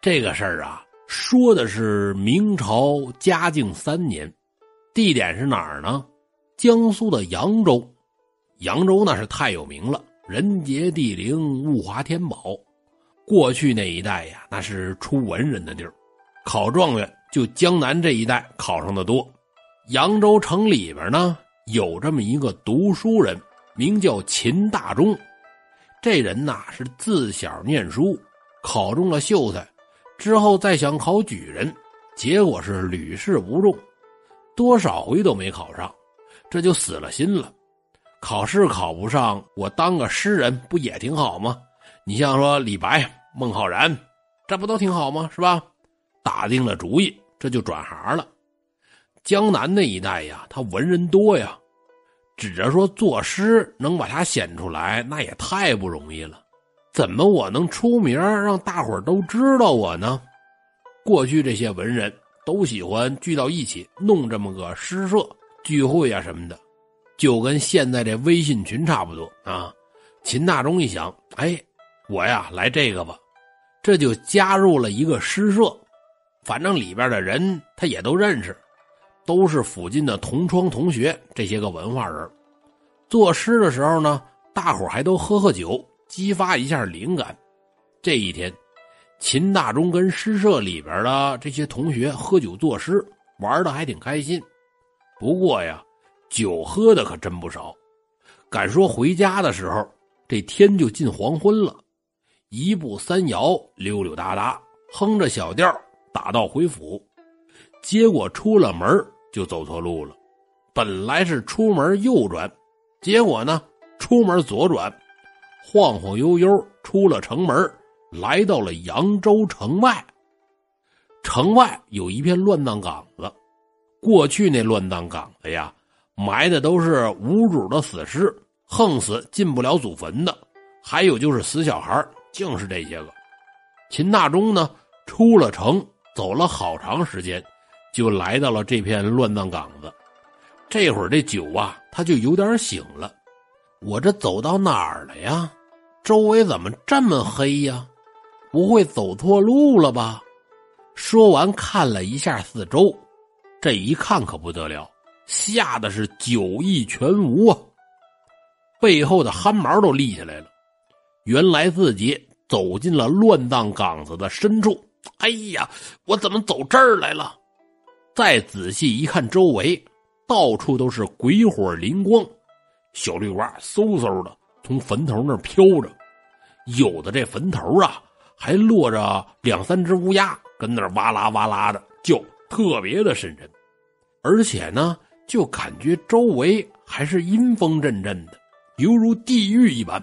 这个事儿啊，说的是明朝嘉靖三年，地点是哪儿呢？江苏的扬州。扬州那是太有名了，人杰地灵，物华天宝。过去那一带呀，那是出文人的地儿，考状元就江南这一带考上的多。扬州城里边呢，有这么一个读书人，名叫秦大中。这人呐是自小念书，考中了秀才，之后再想考举人，结果是屡试不中，多少回都没考上，这就死了心了。考试考不上，我当个诗人不也挺好吗？你像说李白、孟浩然，这不都挺好吗？是吧？打定了主意，这就转行了。江南那一带呀，他文人多呀，指着说作诗能把他显出来，那也太不容易了。怎么我能出名，让大伙都知道我呢？过去这些文人都喜欢聚到一起，弄这么个诗社聚会啊什么的，就跟现在这微信群差不多啊。秦大中一想，哎，我呀来这个吧，这就加入了一个诗社，反正里边的人他也都认识。都是附近的同窗同学，这些个文化人，作诗的时候呢，大伙还都喝喝酒，激发一下灵感。这一天，秦大中跟诗社里边的这些同学喝酒作诗，玩的还挺开心。不过呀，酒喝的可真不少。敢说回家的时候，这天就近黄昏了，一步三摇，溜溜达达，哼着小调，打道回府。结果出了门就走错路了，本来是出门右转，结果呢，出门左转，晃晃悠悠出了城门，来到了扬州城外。城外有一片乱葬岗子，过去那乱葬岗子呀，埋的都是无主的死尸，横死进不了祖坟的，还有就是死小孩，净是这些个。秦大中呢，出了城，走了好长时间。就来到了这片乱葬岗子，这会儿这酒啊，他就有点醒了。我这走到哪儿了呀？周围怎么这么黑呀？不会走错路了吧？说完，看了一下四周，这一看可不得了，吓得是酒意全无啊！背后的汗毛都立起来了。原来自己走进了乱葬岗子的深处。哎呀，我怎么走这儿来了？再仔细一看，周围到处都是鬼火灵光，小绿蛙嗖嗖的从坟头那儿飘着，有的这坟头啊还落着两三只乌鸦，跟那儿哇啦哇啦的叫，特别的瘆人。而且呢，就感觉周围还是阴风阵阵的，犹如地狱一般。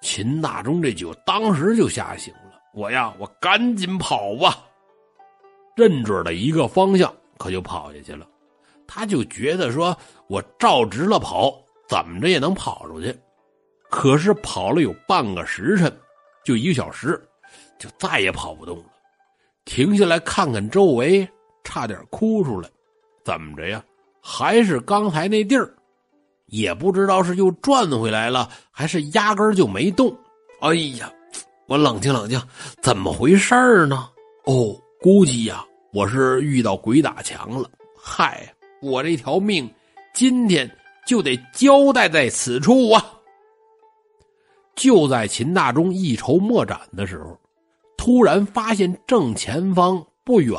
秦大中这酒当时就吓醒了，我呀，我赶紧跑吧。认准了一个方向，可就跑下去了。他就觉得说：“我照直了跑，怎么着也能跑出去。”可是跑了有半个时辰，就一个小时，就再也跑不动了。停下来看看周围，差点哭出来。怎么着呀？还是刚才那地儿，也不知道是又转回来了，还是压根就没动。哎呀，我冷静冷静，怎么回事呢？哦，估计呀。我是遇到鬼打墙了，嗨！我这条命今天就得交代在此处啊！就在秦大中一筹莫展的时候，突然发现正前方不远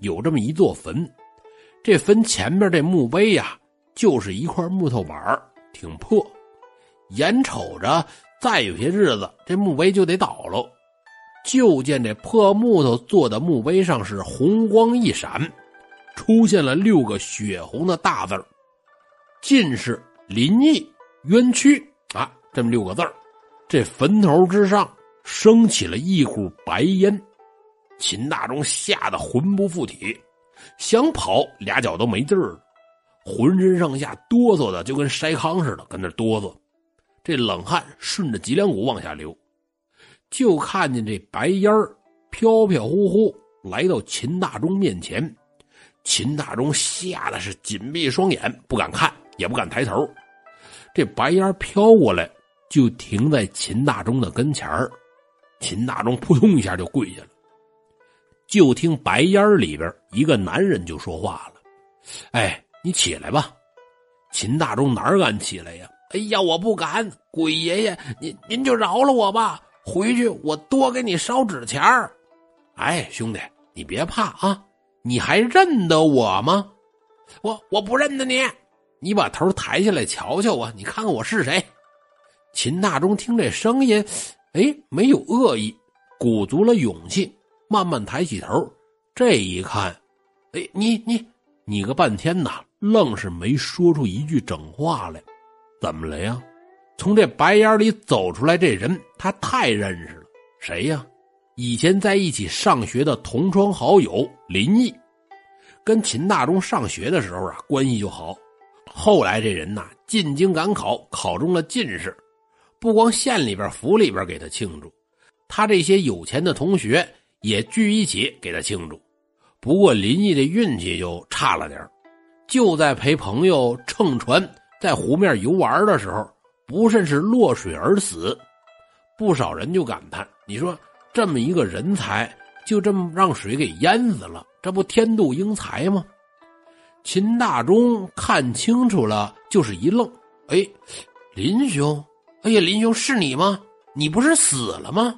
有这么一座坟，这坟前面这墓碑呀，就是一块木头板挺破，眼瞅着再有些日子，这墓碑就得倒喽。就见这破木头做的墓碑上是红光一闪，出现了六个血红的大字进士林毅冤屈啊，这么六个字这坟头之上升起了一股白烟，秦大中吓得魂不附体，想跑俩脚都没劲儿了，浑身上下哆嗦的就跟筛糠似的，跟那哆嗦，这冷汗顺着脊梁骨往下流。就看见这白烟飘飘忽忽来到秦大中面前，秦大中吓得是紧闭双眼，不敢看，也不敢抬头。这白烟飘过来，就停在秦大中的跟前儿。秦大中扑通一下就跪下了。就听白烟里边一个男人就说话了：“哎，你起来吧。”秦大忠哪敢起来呀？哎呀，我不敢！鬼爷爷，您您就饶了我吧！回去我多给你烧纸钱儿。哎，兄弟，你别怕啊！你还认得我吗？我我不认得你。你把头抬起来瞧瞧啊！你看看我是谁？秦大忠听这声音，哎，没有恶意，鼓足了勇气，慢慢抬起头。这一看，哎，你你你个半天呐，愣是没说出一句整话来。怎么了呀？从这白烟里走出来这人，他太认识了。谁呀？以前在一起上学的同窗好友林毅，跟秦大忠上学的时候啊，关系就好。后来这人呐，进京赶考，考中了进士，不光县里边、府里边给他庆祝，他这些有钱的同学也聚一起给他庆祝。不过林毅的运气就差了点就在陪朋友乘船。在湖面游玩的时候，不慎是落水而死，不少人就感叹：“你说这么一个人才，就这么让水给淹死了，这不天妒英才吗？”秦大忠看清楚了，就是一愣：“哎，林兄，哎呀，林兄是你吗？你不是死了吗？”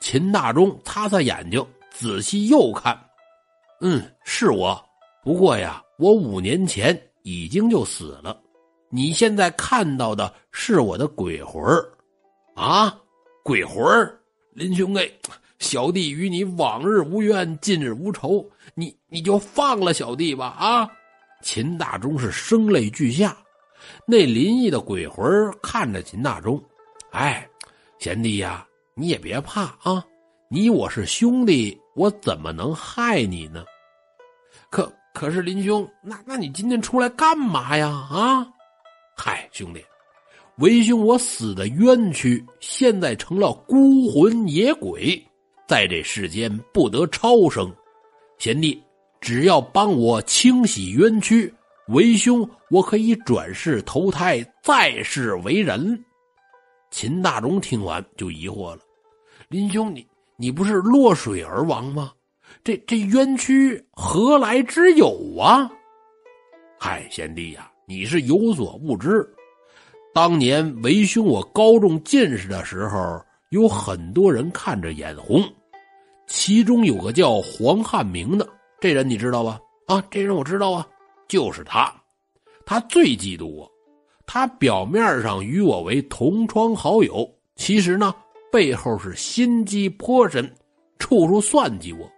秦大忠擦擦眼睛，仔细又看：“嗯，是我，不过呀，我五年前已经就死了。”你现在看到的是我的鬼魂啊，鬼魂林兄哎，小弟与你往日无冤，近日无仇，你你就放了小弟吧啊！秦大忠是声泪俱下，那林毅的鬼魂看着秦大忠，哎，贤弟呀，你也别怕啊，你我是兄弟，我怎么能害你呢？可可是林兄，那那你今天出来干嘛呀？啊？嗨，兄弟，为兄我死的冤屈，现在成了孤魂野鬼，在这世间不得超生。贤弟，只要帮我清洗冤屈，为兄我可以转世投胎，再世为人。秦大忠听完就疑惑了：“林兄，你你不是落水而亡吗？这这冤屈何来之有啊？”嗨，贤弟呀。你是有所不知，当年为兄我高中进士的时候，有很多人看着眼红，其中有个叫黄汉明的，这人你知道吧？啊，这人我知道啊，就是他，他最嫉妒我，他表面上与我为同窗好友，其实呢，背后是心机颇深，处处算计我。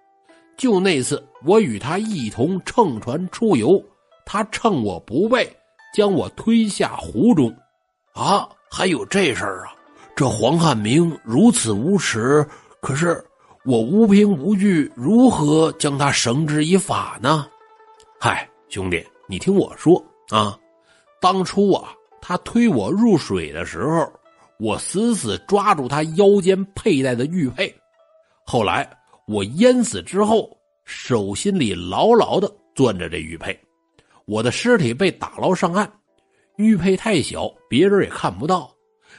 就那次我与他一同乘船出游，他趁我不备。将我推下湖中，啊，还有这事儿啊！这黄汉明如此无耻，可是我无凭无据，如何将他绳之以法呢？嗨，兄弟，你听我说啊，当初啊，他推我入水的时候，我死死抓住他腰间佩戴的玉佩，后来我淹死之后，手心里牢牢的攥着这玉佩。我的尸体被打捞上岸，玉佩太小，别人也看不到。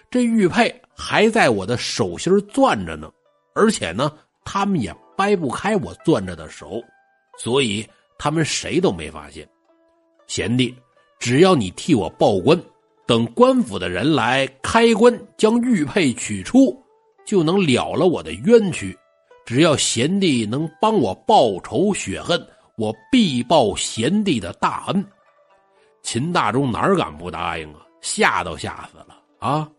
这玉佩还在我的手心攥着呢，而且呢，他们也掰不开我攥着的手，所以他们谁都没发现。贤弟，只要你替我报官，等官府的人来开棺将玉佩取出，就能了了我的冤屈。只要贤弟能帮我报仇雪恨。我必报贤弟的大恩，秦大忠哪敢不答应啊？吓都吓死了啊！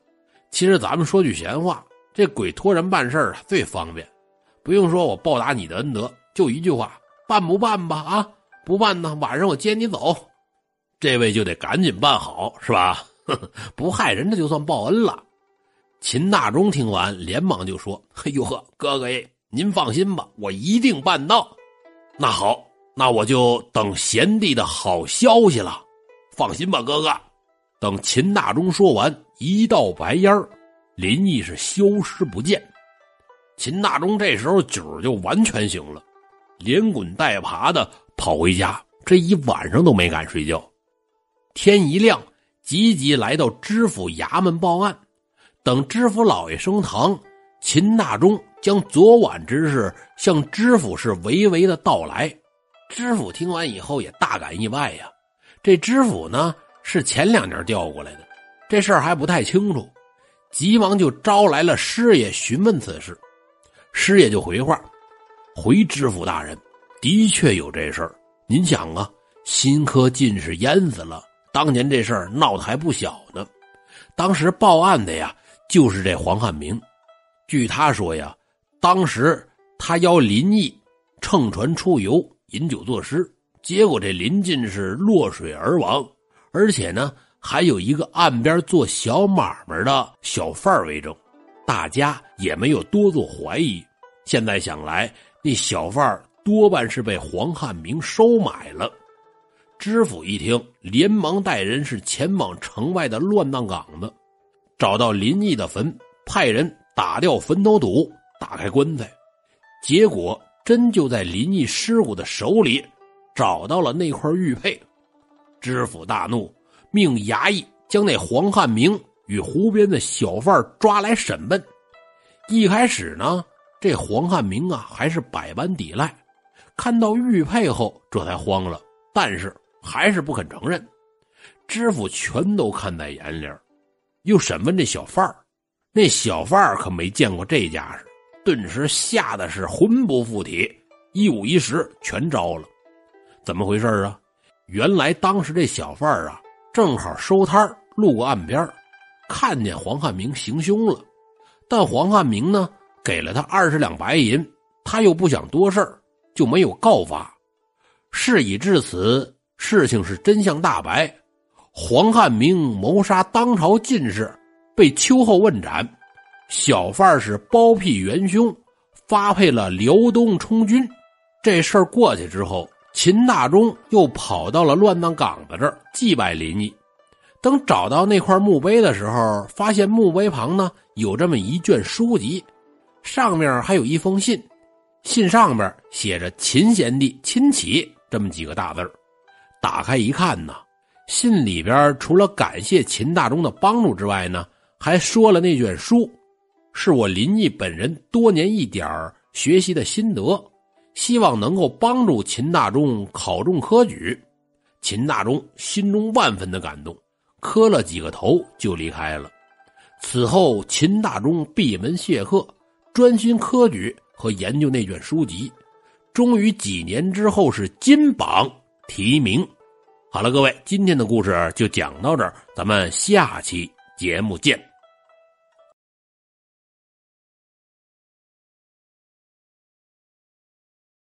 其实咱们说句闲话，这鬼托人办事啊最方便，不用说我报答你的恩德，就一句话，办不办吧？啊，不办呢，晚上我接你走。这位就得赶紧办好，是吧？不害人，这就算报恩了。秦大忠听完，连忙就说：“哎呦呵，哥哥，您放心吧，我一定办到。那好。”那我就等贤弟的好消息了，放心吧，哥哥。等秦大忠说完，一道白烟林毅是消失不见。秦大忠这时候酒就完全醒了，连滚带爬的跑回家，这一晚上都没敢睡觉。天一亮，急急来到知府衙门报案。等知府老爷升堂，秦大忠将昨晚之事向知府是娓娓的道来。知府听完以后也大感意外呀。这知府呢是前两年调过来的，这事儿还不太清楚，急忙就招来了师爷询问此事。师爷就回话：“回知府大人，的确有这事儿。您想啊，新科进士淹死了，当年这事儿闹得还不小呢。当时报案的呀，就是这黄汉明。据他说呀，当时他邀林毅乘船出游，饮酒作诗，结果这林进士落水而亡，而且呢，还有一个岸边做小买卖的小贩为证。”大家也没有多做怀疑。现在想来，那小贩多半是被黄汉明收买了。知府一听，连忙带人是前往城外的乱葬岗子，找到林毅的坟，派人打掉坟头土，打开棺材，结果真就在林毅尸骨的手里找到了那块玉佩。知府大怒，命衙役将那黄汉明。与湖边的小贩抓来审问，一开始呢，这黄汉明啊还是百般抵赖，看到玉佩后这才慌了，但是还是不肯承认。知府全都看在眼里，又审问这小贩那小贩可没见过这架势，顿时吓得是魂不附体，一五一十全招了。怎么回事啊？原来当时这小贩啊正好收摊路过岸边看见黄汉明行凶了，但黄汉明呢给了他二十两白银，他又不想多事就没有告发。事已至此，事情是真相大白，黄汉明谋杀当朝进士，被秋后问斩，小贩是包庇元凶，发配了辽东充军。这事儿过去之后，秦大忠又跑到了乱葬岗子这儿祭拜林毅。等找到那块墓碑的时候，发现墓碑旁呢有这么一卷书籍，上面还有一封信，信上面写着“秦贤弟亲启”这么几个大字打开一看呢，信里边除了感谢秦大忠的帮助之外呢，还说了那卷书是我林毅本人多年一点学习的心得，希望能够帮助秦大忠考中科举。秦大忠心中万分的感动。磕了几个头就离开了。此后，秦大忠闭门谢客，专心科举和研究那卷书籍。终于几年之后是金榜题名。好了，各位，今天的故事就讲到这儿，咱们下期节目见。